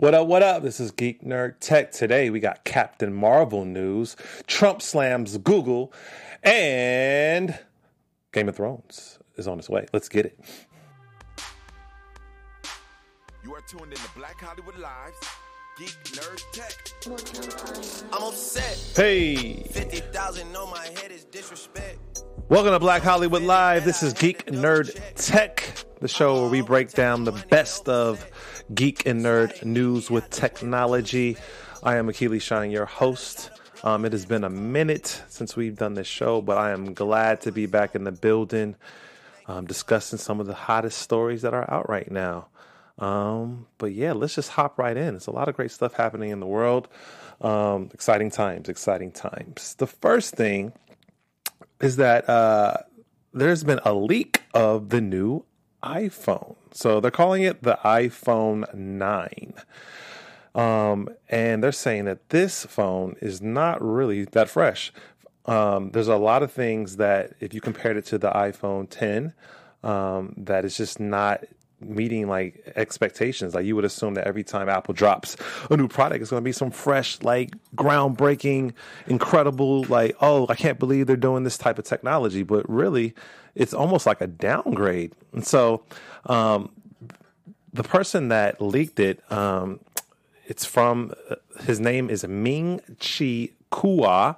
What up, what up? This is Geek Nerd Tech. Today we got Captain Marvel news, Trump slams Google, and Game of Thrones is on its way. Let's get it. You are tuned in to Black Hollywood Lives, Geek Nerd Tech. I'm upset. Hey, 50,000 on my head is disrespect. welcome to Black Hollywood Live. This is Geek Nerd Tech, the show where we break down the best of geek and nerd news with technology. I am Achilles Shine, your host. Um, it has been a minute since we've done this show, but I am glad to be back in the building um, discussing some of the hottest stories that are out right now. Um, but yeah, let's just hop right in. It's a lot of great stuff happening in the world. Um, exciting times, exciting times. The first thing is that uh, there's been a leak of the new iPhone. So they're calling it the iPhone 9. Um, and they're saying that this phone is not really that fresh. Um, there's a lot of things that, if you compared it to the iPhone 10, um, that is just not meeting like expectations. Like you would assume that every time Apple drops a new product, it's going to be some fresh, like groundbreaking, incredible, like, oh, I can't believe they're doing this type of technology. But really, it's almost like a downgrade. And so, um, the person that leaked it, um, it's from uh, his name is Ming Chi Kuo,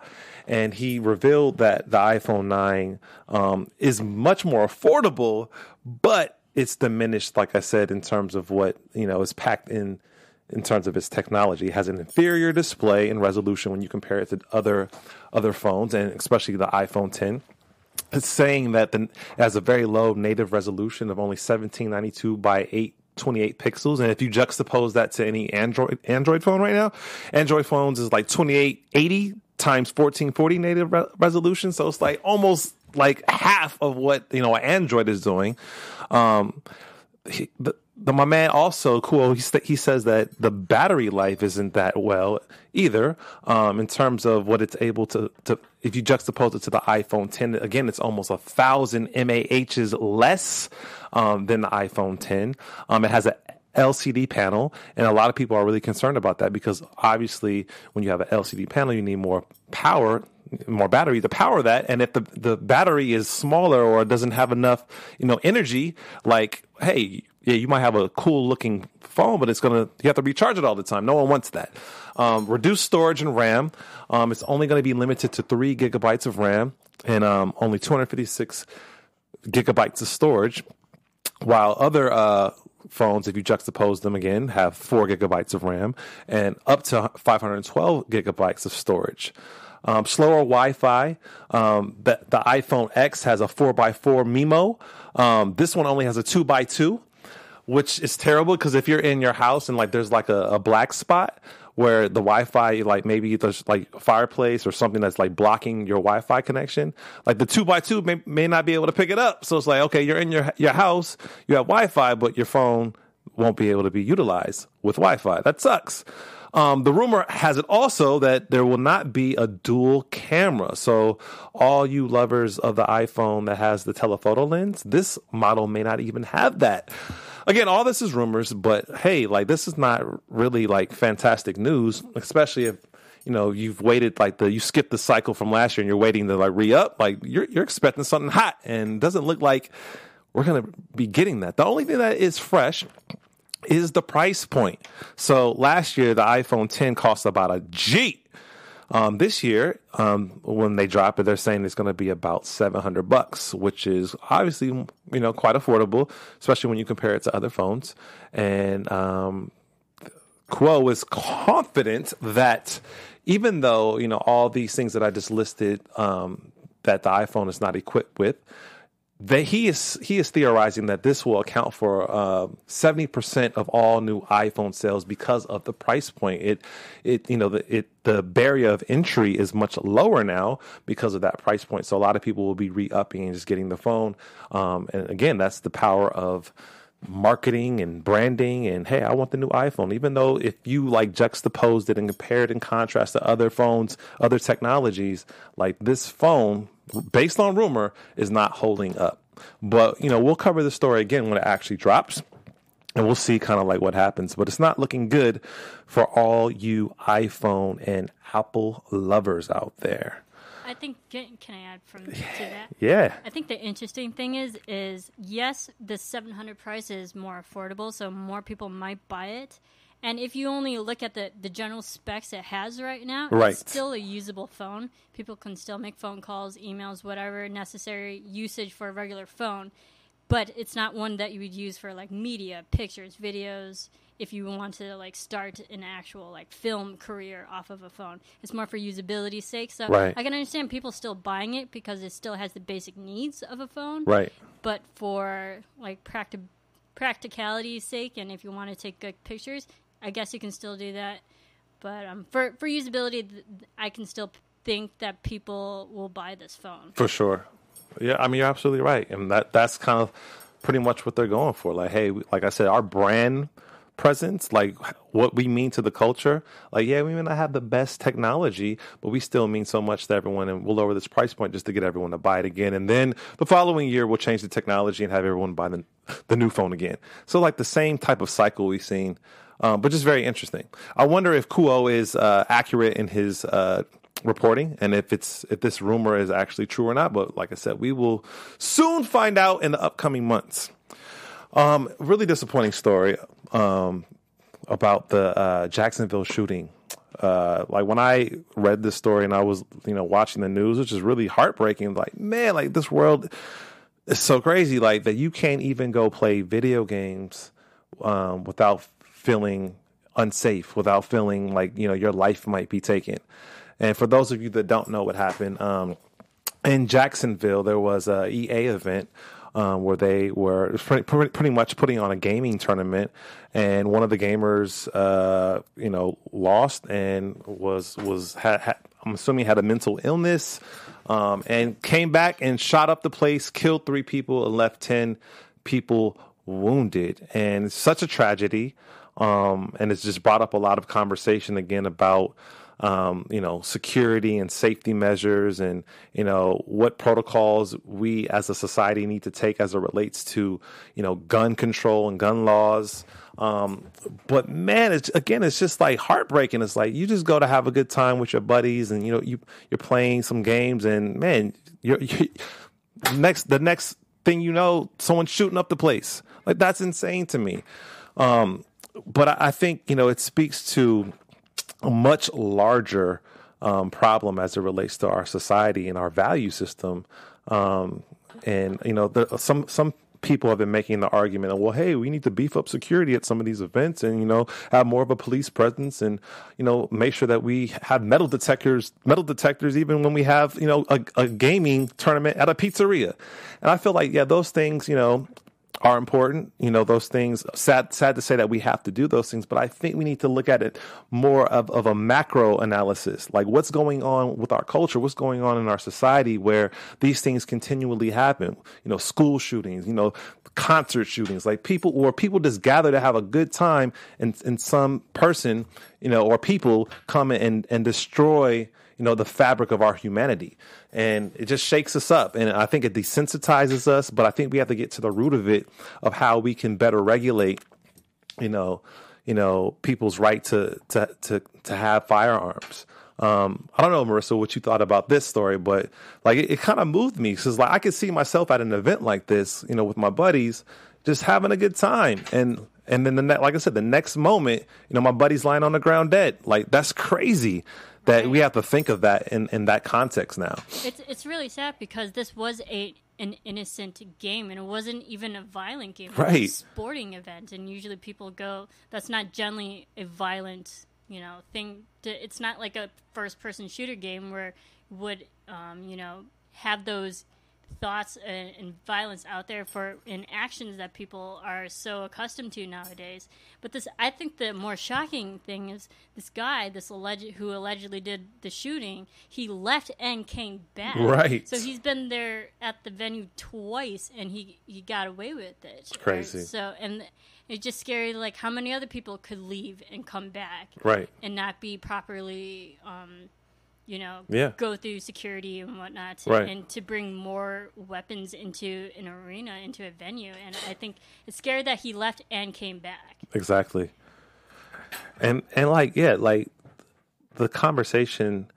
and he revealed that the iPhone 9 um, is much more affordable, but it's diminished, like I said, in terms of what you know is packed in in terms of its technology. It has an inferior display and resolution when you compare it to other other phones, and especially the iPhone 10 it's saying that the, it has a very low native resolution of only 1792 by 828 pixels and if you juxtapose that to any android android phone right now android phones is like 2880 times 1440 native re- resolution so it's like almost like half of what you know android is doing um he, the, my man also Kuo. He he says that the battery life isn't that well either. Um, in terms of what it's able to to if you juxtapose it to the iPhone 10, again, it's almost a thousand mAh's less um, than the iPhone 10. Um, it has a LCD panel, and a lot of people are really concerned about that because obviously, when you have an LCD panel, you need more power more battery to power that. And if the the battery is smaller or doesn't have enough you know energy like hey yeah you might have a cool looking phone but it's gonna you have to recharge it all the time. No one wants that. Um, reduced storage and ram. Um, it's only going to be limited to three gigabytes of ram and um, only 256 gigabytes of storage while other uh, phones, if you juxtapose them again, have four gigabytes of RAM and up to 512 gigabytes of storage. Um, slower Wi-Fi. Um, the, the iPhone X has a four x four MIMO. Um, this one only has a two x two, which is terrible because if you're in your house and like there's like a, a black spot where the Wi-Fi, like maybe there's like a fireplace or something that's like blocking your Wi-Fi connection, like the two by two may, may not be able to pick it up. So it's like, okay, you're in your your house, you have Wi-Fi, but your phone won't be able to be utilized with Wi-Fi. That sucks. Um, the rumor has it also that there will not be a dual camera. So, all you lovers of the iPhone that has the telephoto lens, this model may not even have that. Again, all this is rumors, but hey, like this is not really like fantastic news, especially if you know you've waited like the you skipped the cycle from last year and you're waiting to like re up. Like you're you're expecting something hot, and doesn't look like we're gonna be getting that. The only thing that is fresh is the price point. So last year the iPhone 10 cost about a G. Um, this year, um, when they drop it, they're saying it's going to be about 700 bucks, which is obviously, you know, quite affordable, especially when you compare it to other phones. And, um, Kuo is confident that even though, you know, all these things that I just listed, um, that the iPhone is not equipped with, that he is he is theorizing that this will account for uh, seventy uh, percent of all new iPhone sales because of the price point. It it you know the it the barrier of entry is much lower now because of that price point. So a lot of people will be re upping and just getting the phone. Um, and again, that's the power of marketing and branding and hey i want the new iphone even though if you like juxtaposed it and compared and contrast to other phones other technologies like this phone based on rumor is not holding up but you know we'll cover the story again when it actually drops and we'll see kind of like what happens. But it's not looking good for all you iPhone and Apple lovers out there. I think can, I add from to that? Yeah. I think the interesting thing is is yes, the 700 price is more affordable, so more people might buy it. And if you only look at the, the general specs it has right now, Right. it's still a usable phone. People can still make phone calls, emails, whatever necessary usage for a regular phone. But it's not one that you would use for like media, pictures, videos. If you want to like start an actual like film career off of a phone, it's more for usability's sake. So Right. I can understand people still buying it because it still has the basic needs of a phone Right. but for like practi- practicality's sake and if you want to take good pictures i guess you can still do that but um, for, for usability i can still think that people will buy this phone For sure. Yeah, I mean you're absolutely right, and that that's kind of pretty much what they're going for. Like, hey, like I said, our brand presence, like what we mean to the culture. Like, yeah, we may not have the best technology, but we still mean so much to everyone, and we'll lower this price point just to get everyone to buy it again. And then the following year, we'll change the technology and have everyone buy the the new phone again. So, like the same type of cycle we've seen. Um, but just very interesting. I wonder if Kuo is uh, accurate in his uh, reporting and if it's if this rumor is actually true or not. But like I said, we will soon find out in the upcoming months. Um, really disappointing story um, about the uh, Jacksonville shooting. Uh, like when I read this story and I was, you know, watching the news, which is really heartbreaking. Like, man, like this world is so crazy. Like that you can't even go play video games um, without feeling unsafe, without feeling like you know your life might be taken. And for those of you that don't know what happened, um, in Jacksonville there was a EA event um, where they were pretty, pretty much putting on a gaming tournament, and one of the gamers, uh, you know, lost and was was had, had I'm assuming had a mental illness, um, and came back and shot up the place, killed three people, and left ten people wounded, and such a tragedy. Um, and it's just brought up a lot of conversation again about um, you know, security and safety measures and, you know, what protocols we as a society need to take as it relates to, you know, gun control and gun laws. Um, but man, it's again, it's just like heartbreaking. It's like you just go to have a good time with your buddies and, you know, you, you're playing some games and man, you're, you next, the next thing you know, someone's shooting up the place. Like that's insane to me. Um, but I, think, you know, it speaks to, a much larger um, problem as it relates to our society and our value system. Um, and you know, the, some some people have been making the argument, well, hey, we need to beef up security at some of these events, and you know, have more of a police presence, and you know, make sure that we have metal detectors, metal detectors, even when we have you know a, a gaming tournament at a pizzeria. And I feel like, yeah, those things, you know, are important. You know, those things, sad, sad to say that we have to do those things, but I think we need to look at it more of, of a macro analysis. Like what's going on with our culture? What's going on in our society where these things continually happen? You know, school shootings, you know, concert shootings, like people, or people just gather to have a good time and, and some person, you know, or people come and, and destroy, you know, the fabric of our humanity. And it just shakes us up. And I think it desensitizes us, but I think we have to get to the root of it of how we can better regulate, you know, you know, people's right to to to, to have firearms. Um, I don't know, Marissa, what you thought about this story, but like it, it kind of moved me because like I could see myself at an event like this, you know, with my buddies, just having a good time, and and then the ne- like I said, the next moment, you know, my buddy's lying on the ground dead. Like that's crazy that we have to think of that in, in that context now. it's it's really sad because this was a an innocent game and it wasn't even a violent game. It was a Right. sporting event and usually people go that's not generally a violent, you know, thing to, it's not like a first person shooter game where would um, you know, have those thoughts and, and violence out there for in actions that people are so accustomed to nowadays. But this, I think, the more shocking thing is this guy, this alleged who allegedly did the shooting. He left and came back. Right. So he's been there at the venue twice, and he he got away with it. It's crazy. So and. It's just scary, like how many other people could leave and come back, Right. and not be properly, um, you know, Yeah. go through security and whatnot, to, Right. and to bring more weapons into an arena, into a venue. And I think it's scary that he left and came back. Exactly. And and like yeah, like the conversation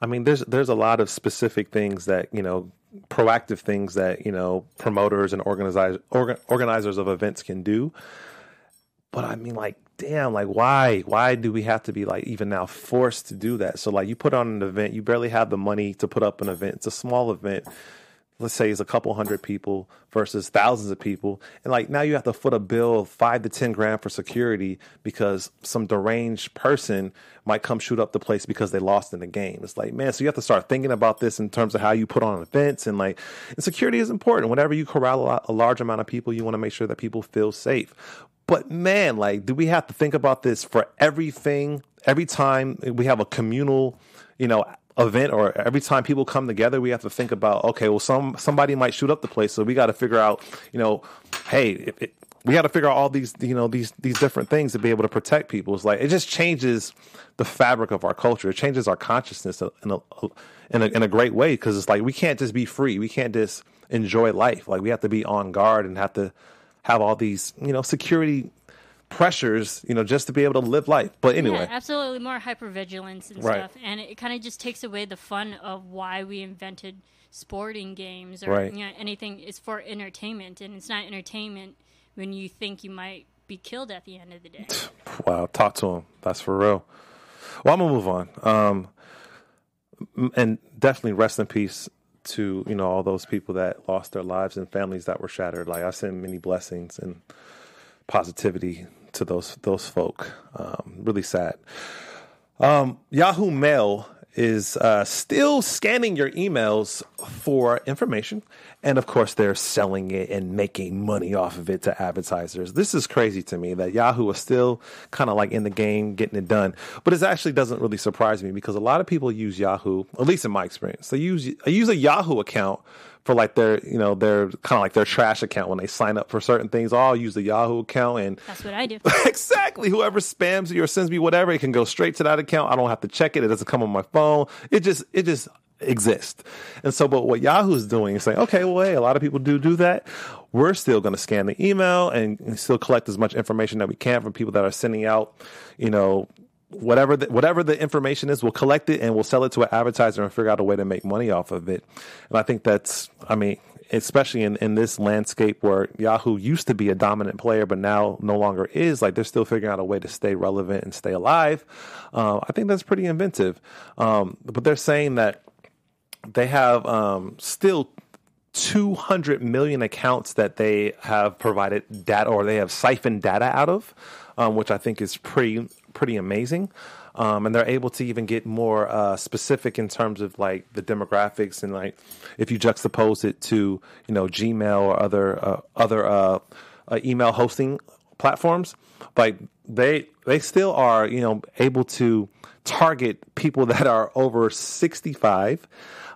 I mean there's there's a lot of specific things that, you know, proactive things that, you know, promoters and organizers organ, organizers of events can do. But I mean like damn, like why why do we have to be like even now forced to do that? So like you put on an event, you barely have the money to put up an event. It's a small event. Let's say it's a couple hundred people versus thousands of people. And like now you have to foot a bill of five to ten grand for security because some deranged person might come shoot up the place because they lost in the game. It's like man so you have to start thinking about this in terms of how you put on events. And like and security is important. Whenever you corral a, lot, a large amount of people you want to make sure that people feel safe but man like do we have to think about this for everything? Every time we have a communal you know event or every time people come together we have to think about okay well some somebody might shoot up the place. So we got to figure out you know hey it, it, we got to figure out all these you know these these different things to be able to protect people. It's like it just changes the fabric of our culture. It changes our consciousness in a in a, in a great way because it's like we can't just be free. We can't just enjoy life. Like we have to be on guard and have to have all these you know security pressures you know just to be able to live life but anyway Yeah, absolutely more hypervigilance and Right. stuff, and it kind of just takes away the fun of why we invented sporting games or Right. you know, anything. It's for entertainment, and it's not entertainment when you think you might be killed at the end of the day. Wow, talk to him. That's for real. Well, I'm gonna move on. Um, and definitely rest in peace to you know all those people that lost their lives and families that were shattered. Like I send many blessings and positivity to those those folk. Um, really sad. Um, Yahoo Mail is uh, still scanning your emails for information. And of course, they're selling it and making money off of it to advertisers. This is crazy to me that Yahoo is still kind of like in the game getting it done. But it actually doesn't really surprise me because a lot of people use Yahoo, at least in my experience. They use, they use a Yahoo account for like their, you know, their kind of like their trash account when they sign up for certain things. I'll use the Yahoo account and That's what I do. exactly. Whoever spams you or sends me whatever, it can go straight to that account. I don't have to check it. It doesn't come on my phone. It just it just exists. And so, but what Yahoo's doing is saying, okay, well, hey, a lot of people do do that. We're still going to scan the email and still collect as much information that we can from people that are sending out, you know. Whatever the, whatever the information is, we'll collect it and we'll sell it to an advertiser and figure out a way to make money off of it. And I think that's, I mean, especially in, in this landscape where Yahoo used to be a dominant player, but now no longer is, like they're still figuring out a way to stay relevant and stay alive. Uh, I think that's pretty inventive. Um, but they're saying that they have um, still 200 million accounts that they have provided data or they have siphoned data out of, um, which I think is pretty pretty amazing. Um, and they're able to even get more uh, specific in terms of like the demographics and like if you juxtapose it to you know Gmail or other uh, other uh, uh, email hosting platforms, like they they still are you know able to target people that are over 65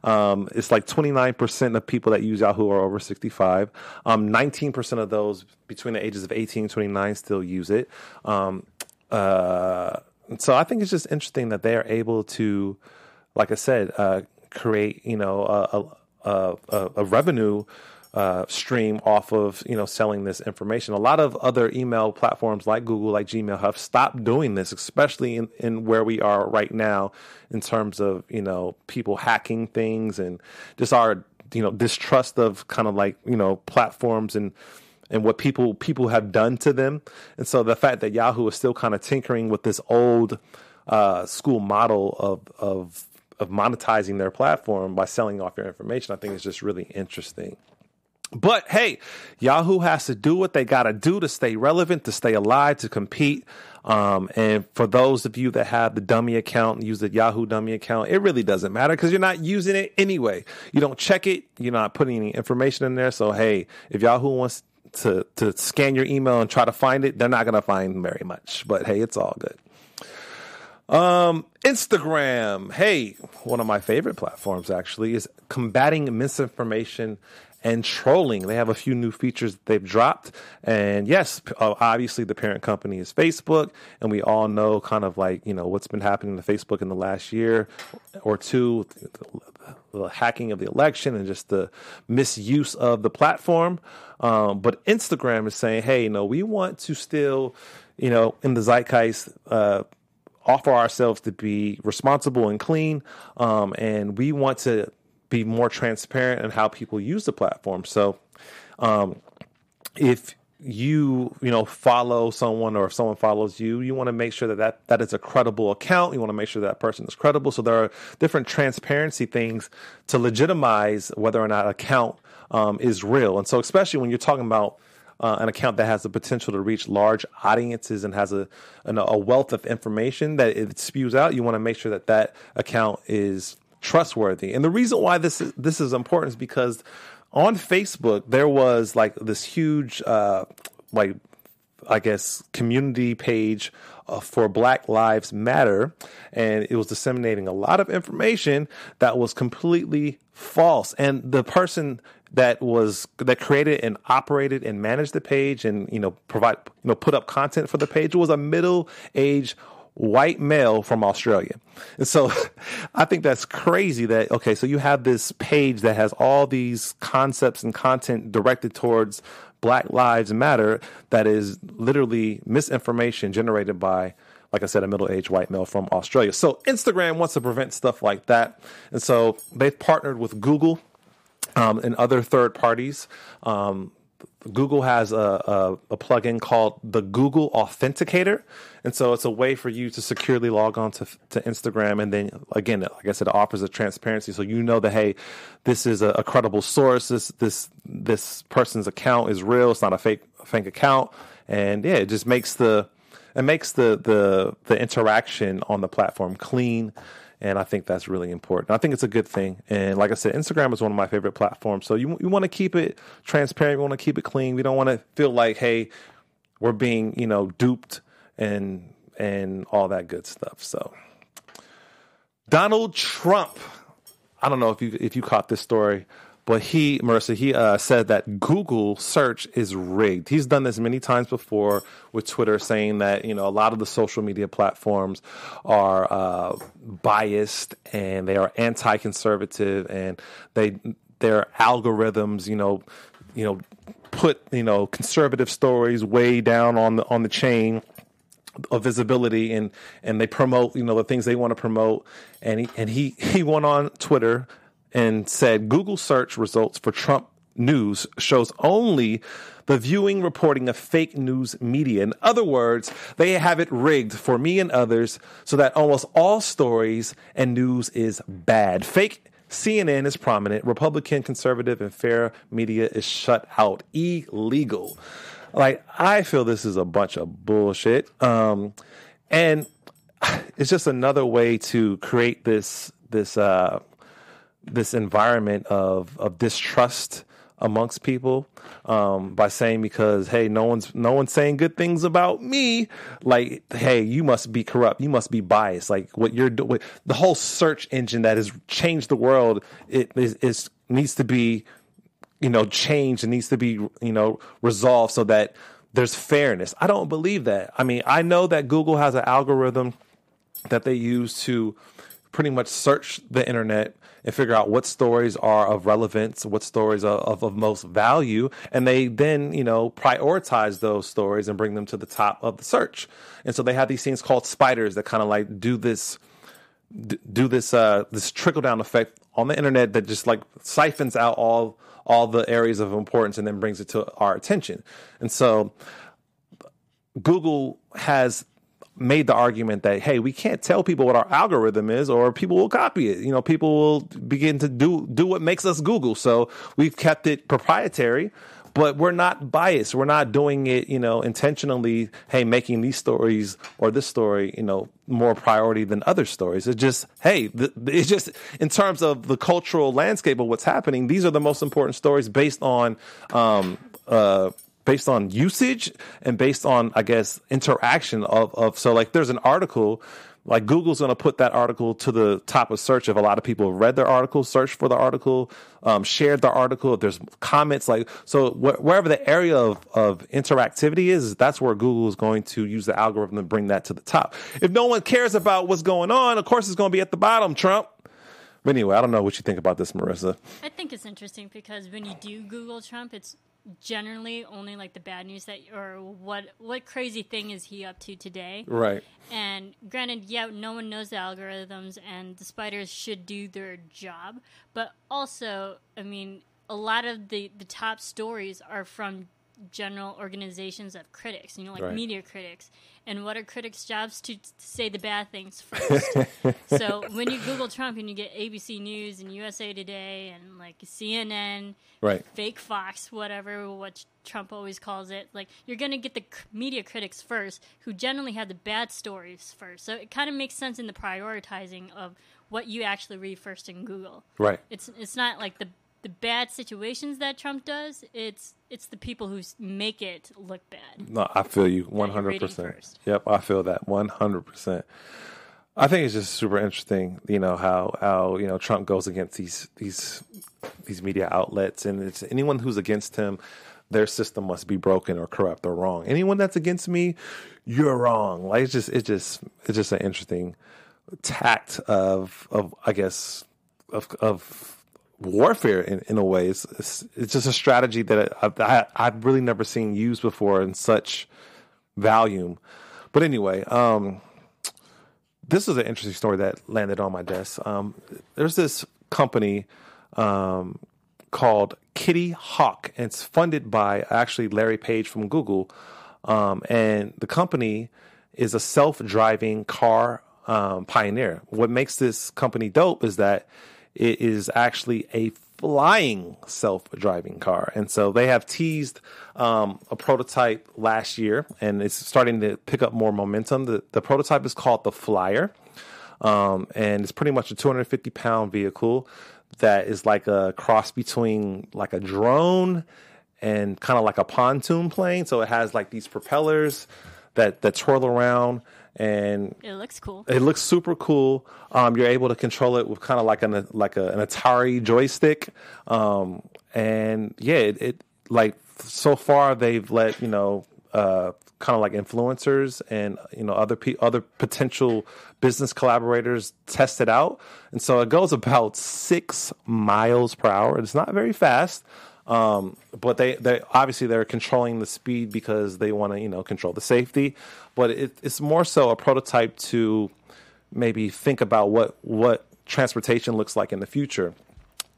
um, it's like 29% of people that use Yahoo are over 65. Um, 19% of those between the ages of 18 and 29 still use it. Um, uh, so I think it's just interesting that they are able to, like I said, uh, create you know a, a, a, a revenue uh, stream off of you know selling this information. A lot of other email platforms like Google, like Gmail, have stopped doing this, especially in, in where we are right now in terms of you know people hacking things and just our you know distrust of kind of like you know platforms and and what people people have done to them. And so the fact that Yahoo is still kind of tinkering with this old uh, school model of of of monetizing their platform by selling off your information, I think is just really interesting. But hey, Yahoo has to do what they got to do to stay relevant, to stay alive, to compete. Um, and for those of you that have the dummy account and use the Yahoo dummy account, it really doesn't matter because you're not using it anyway. You don't check it, you're not putting any information in there. So hey, if Yahoo wants to to scan your email and try to find it, they're not going to find very much. But hey, it's all good. Um, Instagram. Hey, one of my favorite platforms actually is combating misinformation and trolling. They have a few new features that they've dropped. And yes, uh, obviously the parent company is Facebook. And we all know kind of like, you know, what's been happening to Facebook in the last year or two, the hacking of the election and just the misuse of the platform. Um, but Instagram is saying, hey, you know, we want to still, you know, in the zeitgeist, uh, offer ourselves to be responsible and clean. Um, and we want to be more transparent in how people use the platform. So, um, if you you know follow someone or if someone follows you you want to make sure that, that that is a credible account. You want to make sure that person is credible. So there are different transparency things to legitimize whether or not account um, is real. And so especially when you're talking about uh, an account that has the potential to reach large audiences and has a a wealth of information that it spews out you want to make sure that that account is trustworthy. And the reason why this is, this is important is because on Facebook there was like this huge uh, like I guess community page uh, for Black Lives Matter, and it was disseminating a lot of information that was completely false. And the person that was that created and operated and managed the page and you know provide you know put up content for the page was a middle aged white male from Australia. And so I think that's crazy that, okay, so you have this page that has all these concepts and content directed towards Black Lives Matter that is literally misinformation generated by, like I said, a middle aged white male from Australia. So Instagram wants to prevent stuff like that. And so they've partnered with Google um, and other third parties. Um, Google has a, a, a plugin called the Google Authenticator. And so it's a way for you to securely log on to, to Instagram. And then again, like I said, it offers a transparency. So you know that, hey, this is a, a credible source. This, this, this person's account is real. It's not a fake, fake account. And yeah, it just makes the, it makes the, the, the interaction on the platform clean and I think that's really important. I think it's a good thing. And like I said, Instagram is one of my favorite platforms. So you you want to keep it transparent. We want to keep it clean. We don't want to feel like, hey, we're being you know duped and and all that good stuff. So Donald Trump. I don't know if you if you caught this story, but he, Marissa, he uh, said that Google search is rigged. He's done this many times before with Twitter, saying that you know a lot of the social media platforms are uh, biased and they are anti-conservative and they their algorithms, you know, you know, put you know conservative stories way down on the on the chain of visibility and and they promote you know the things they want to promote and he and he he went on Twitter and said Google search results for Trump news shows only the viewing reporting of fake news media. In other words, they have it rigged for me and others so that almost all stories and news is bad. Fake CNN is prominent, Republican, conservative, and fair media is shut out. Illegal. Like, I feel this is a bunch of bullshit. Um, and it's just another way to create this, this, uh, this environment of of distrust amongst people um, by saying because hey no one's no one's saying good things about me. Like hey you must be corrupt. You must be biased. Like what you're doing the whole search engine that has changed the world it is, is needs to be you know changed and needs to be you know resolved so that there's fairness. I don't believe that. I mean i know that google has an algorithm that they use to pretty much search the internet and figure out what stories are of relevance, what stories are of, of most value, and they then, you know, prioritize those stories and bring them to the top of the search. And so they have these things called spiders that kind of like do this do this uh this trickle down effect on the internet that just like siphons out all all the areas of importance and then brings it to our attention. And so Google has made the argument that hey we can't tell people what our algorithm is or people will copy it. You know people will begin to do do what makes us google. So we've kept it proprietary but we're not biased. We're not doing it you know intentionally hey making these stories or this story you know more priority than other stories. It's just hey it's just in terms of the cultural landscape of what's happening these are the most important stories based on um uh based on usage and based on I guess interaction of of so like there's an article like Google's going to put that article to the top of search if a lot of people read their article, searched for the article, um, shared the article. If there's comments, like so, wh- wherever the area of, of interactivity is, that's where Google is going to use the algorithm to bring that to the top. If no one cares about what's going on, of course it's going to be at the bottom. Trump. But anyway, I don't know what you think about this, Marissa. I think it's interesting because when you do Google Trump, it's generally only like the bad news that or what what crazy thing is he up to today Right. and granted yeah no one knows the algorithms and the spiders should do their job but also i mean a lot of the the top stories are from general organizations of critics you know like Right. media critics and what are critics jobs to, say the bad things first so when you google trump and you get abc news and usa today and like cnn Right. fake Fox, whatever, what Trump always calls it. Like, you're going to get the c- media critics first, who generally have the bad stories first. So it kind of makes sense in the prioritizing of what you actually read first in Google. Right. It's it's not like the the bad situations that Trump does. It's it's the people who make it look bad. No, I feel you 100%. Yep, I feel that one hundred percent. I think it's just super interesting, you know how how you know Trump goes against these these these media outlets, and it's anyone who's against him, their system must be broken or corrupt or wrong. Anyone that's against me, you're wrong. Like it's just it's just it's just an interesting tact of of I guess of of warfare in, in a way. It's, it's it's just a strategy that I, I I've really never seen used before in such volume. But anyway, um, this is an interesting story that landed on my desk. Um, there's this company um, called Kitty Hawk, and it's funded by actually Larry Page from Google. Um, and the company is a self-driving car um, pioneer. What makes this company dope is that it is actually a flying self-driving car, and so they have teased um, a prototype last year, and it's starting to pick up more momentum. The, the prototype is called the Flyer, um, and it's pretty much a 250 pound vehicle that is like a cross between like a drone and kind of like a pontoon plane. So it has like these propellers that that twirl around, and It looks cool. it looks super cool. Um, you're able to control it with kind of like an like a, an Atari joystick, um, and yeah, it, it like so far they've let you know uh, kind of like influencers and you know other pe- other potential business collaborators test it out, and so it goes about six miles per hour. It's not very fast. Um, but they, they obviously they're controlling the speed because they want to, you know, control the safety. But it, it's more so a prototype to maybe think about what what transportation looks like in the future,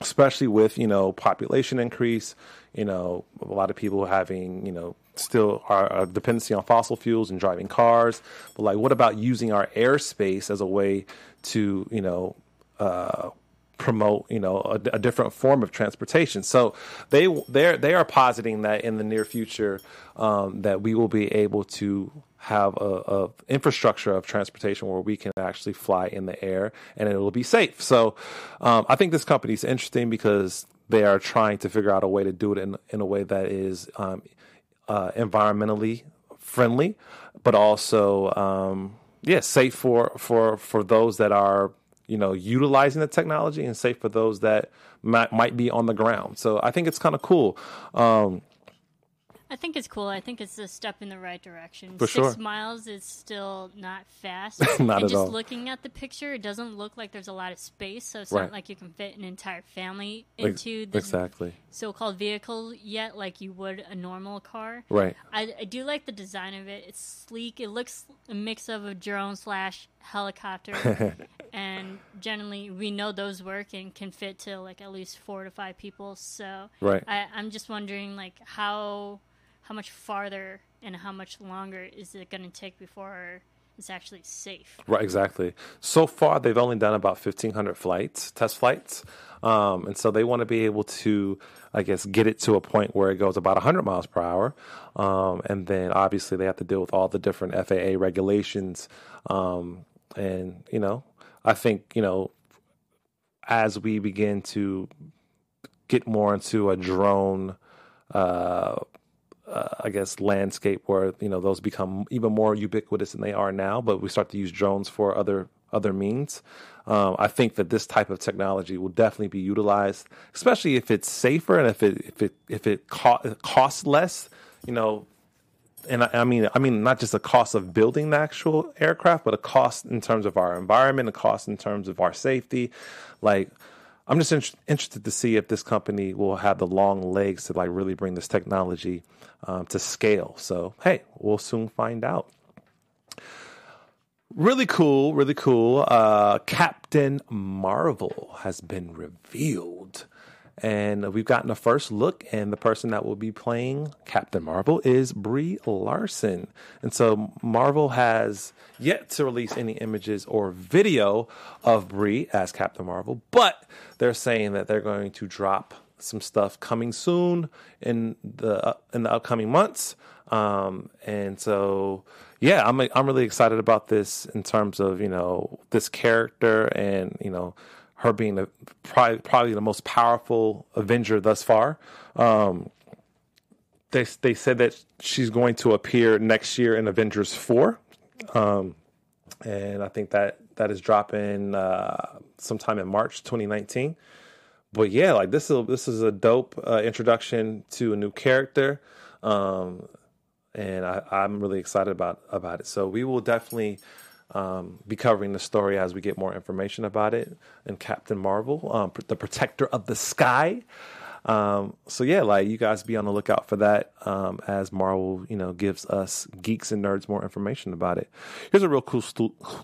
especially with you know population increase. You know, a lot of people having you know still our, dependency on fossil fuels and driving cars. But like, what about using our airspace as a way to you know uh, promote you know a, a different form of transportation. So they they they are positing that in the near future um, that we will be able to have a, a infrastructure of transportation where we can actually fly in the air and it will be safe. So um, I think this company is interesting because they are trying to figure out a way to do it in in a way that is um, uh, environmentally friendly, but also um, yeah safe for for for those that are you know utilizing the technology and safe for those that might might be on the ground. So I think it's kind of cool. Um, I think it's cool. I think it's a step in the right direction. For Six sure. miles is still not fast. Not and at just all. looking at the picture, it doesn't look like there's a lot of space, so it's Right. not like you can fit an entire family into this exactly so-called vehicle yet, like you would a normal car. right. I, I do like the design of it. It's sleek. It looks a mix of a drone slash helicopter, and generally we know those work and can fit to like at least four to five people. So Right. I, I'm just wondering like how how much farther and how much longer is it going to take before it's actually safe? Right, exactly. So far, they've only done about fifteen hundred flights, test flights, um, and so they want to be able to, I guess, get it to a point where it goes about hundred miles per hour, um, and then obviously they have to deal with all the different FAA regulations, um, and you know, I think you know, as we begin to get more into a drone. Uh, uh, I guess landscape where you know those become even more ubiquitous than they are now. But we start to use drones for other other means. Um, I think that this type of technology will definitely be utilized, especially if it's safer and if it if it if it co- costs less. You know, and I, I, mean I mean not just a cost of building the actual aircraft, but a cost in terms of our environment, a cost in terms of our safety. Like I'm just in- interested to see if this company will have the long legs to like really bring this technology um, to scale. So hey, we'll soon find out. Really cool, really cool. Uh, Captain Marvel has been revealed. And we've gotten a first look, and the person that will be playing Captain Marvel is Brie Larson. And so Marvel has yet to release any images or video of Brie as Captain Marvel, but they're saying that they're going to drop some stuff coming soon in the uh, in the upcoming months. Um, and so, yeah, I'm I'm really excited about this in terms of you know this character and you know her being probably, probably the most powerful Avenger thus far. Um, they they said that she's going to appear next year in Avengers four, um, and I think that that is dropping uh, sometime in March 2019. But yeah, like this is this is a dope uh, introduction to a new character, um, and I, I'm really excited about about it. So we will definitely um, be covering the story as we get more information about it. And Captain Marvel, um, the Protector of the Sky. Um, so yeah, like you guys be on the lookout for that um, as Marvel, you know, gives us geeks and nerds more information about it. Here's a real cool,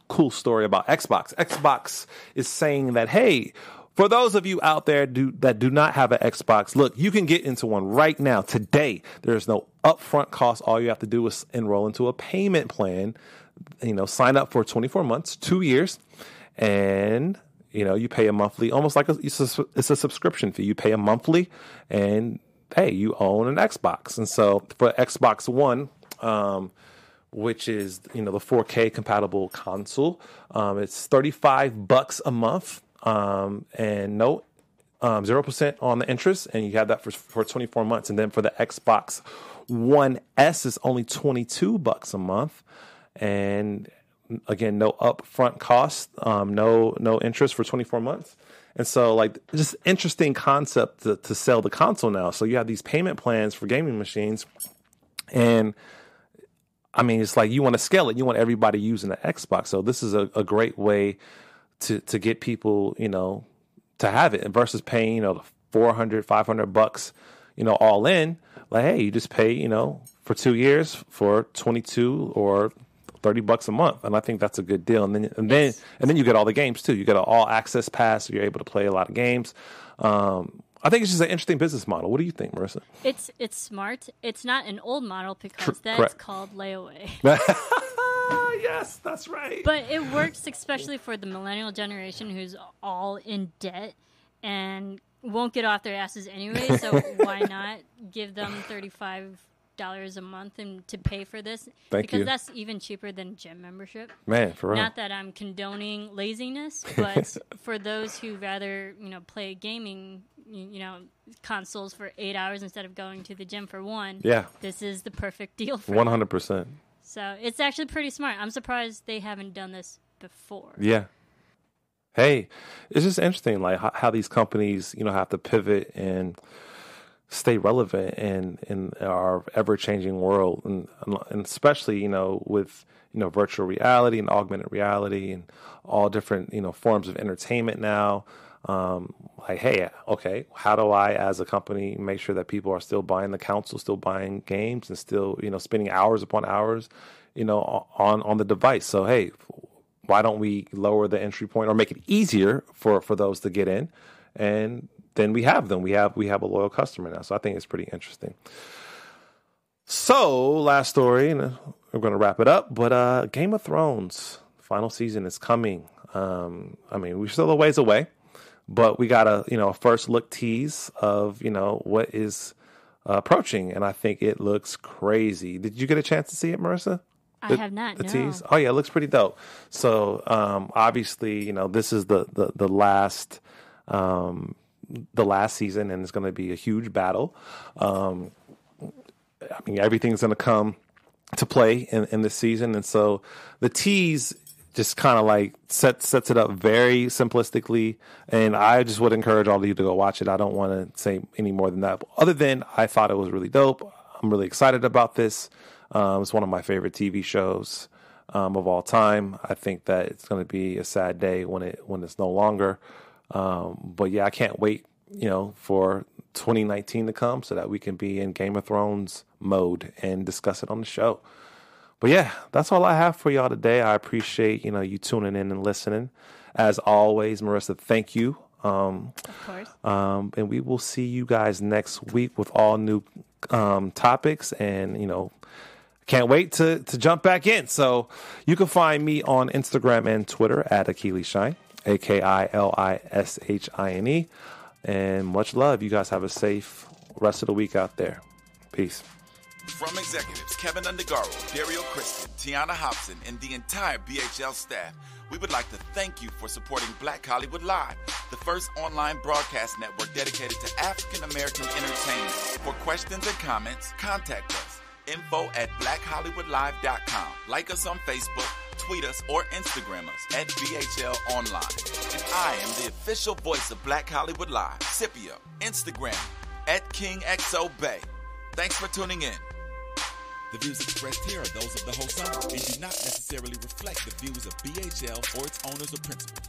cool story about Xbox. Xbox is saying that hey. For those of you out there do, that do not have an Xbox, look, you can get into one right now, today. There's no upfront cost. All you have to do is enroll into a payment plan you know, sign up for 24 months, two years, and you know, you pay a monthly, almost like a, it's, a, it's a subscription fee. You pay a monthly, and hey, you own an Xbox. And so for Xbox One, um, which is you know the 4K compatible console, um, it's 35 bucks a month, um, and no um, zero percent on the interest, and you have that for for 24 months. And then for the Xbox One S, is only 22 bucks a month and again, no upfront cost, um, no no interest for 24 months. And so, like, just interesting concept to, to sell the console now. So you have these payment plans for gaming machines, and I mean, it's like you want to scale it. You want everybody using the Xbox. So this is a, a great way to to get people, you know, to have it versus paying, you know, 400, 500 bucks, you know, all in. Like, hey, you just pay, you know, for two years for 22 or thirty bucks a month, and I think that's a good deal. And then and then yes. and then you get all the games too. You get an all access pass, so you're able to play a lot of games. Um, I think it's just an interesting business model. What do you think, Marissa? It's it's smart. It's not an old model because that's correct. called layaway. yes, that's right. But it works especially for the millennial generation who's all in debt and won't get off their asses anyway. So why not give them thirty five dollars a month and to pay for this Thank because you. that's even cheaper than gym membership. Man, for real. Not that I'm condoning laziness, but for those who rather you know play gaming, you know, consoles for eight hours instead of going to the gym for one. Yeah, this is the perfect deal for one hundred percent. So it's actually pretty smart. I'm surprised they haven't done this before. Yeah. Hey, it's just interesting, like how, how these companies, you know, have to pivot and stay relevant in in our ever changing world, and and especially you know with you know virtual reality and augmented reality and all different you know forms of entertainment now. Um, like, hey, okay, how do I, as a company, make sure that people are still buying the console, still buying games, and still, you know, spending hours upon hours, you know, on on the device? So, hey, why don't we lower the entry point or make it easier for for those to get in, and then we have them. We have we have a loyal customer now. So I think it's pretty interesting. So last story, and we're going to wrap it up. But uh, Game of Thrones final season is coming. Um, I mean, we're still a ways away, but we got a you know a first look tease of you know what is uh, approaching, and I think it looks crazy. Did you get a chance to see it, Marissa? The, I have not. The no. tease. Oh yeah, it looks pretty dope. So um, obviously, you know, this is the the the last um, the last season, and it's going to be a huge battle. Um, I mean, everything's going to come to play in, in this season. And so the tease just kind of like sets sets it up very simplistically. And I just would encourage all of you to go watch it. I don't want to say any more than that. Other than I thought it was really dope. I'm really excited about this. Um, it's one of my favorite TV shows um, of all time. I think that it's going to be a sad day when it when it's no longer. Um, but yeah, I can't wait. You know, for 2019 to come, so that we can be in Game of Thrones mode and discuss it on the show. But yeah, that's all I have for y'all today. I appreciate you know you tuning in and listening. As always, Marissa, thank you. Um, of course. Um, and we will see you guys next week with all new um, topics and you know can't wait to to jump back in. So you can find me on Instagram and Twitter at Akili Shine, A K I L I S H I N E. And much love. You guys have a safe rest of the week out there. Peace. From executives Kevin Undergaro, Dario Kristen, Tiana Hobson, and the entire BHL staff, we would like to thank you for supporting Black Hollywood Live, the first online broadcast network dedicated to African American entertainment. For questions and comments, contact us info at blackhollywoodlive.com. Like us on Facebook, tweet us, or Instagram us at BHL Online. And I am the official voice of Black Hollywood Live, Scipio, Instagram at KingXO Bay. Thanks for tuning in. The views expressed here are those of the host and do not necessarily reflect the views of BHL or its owners or principals.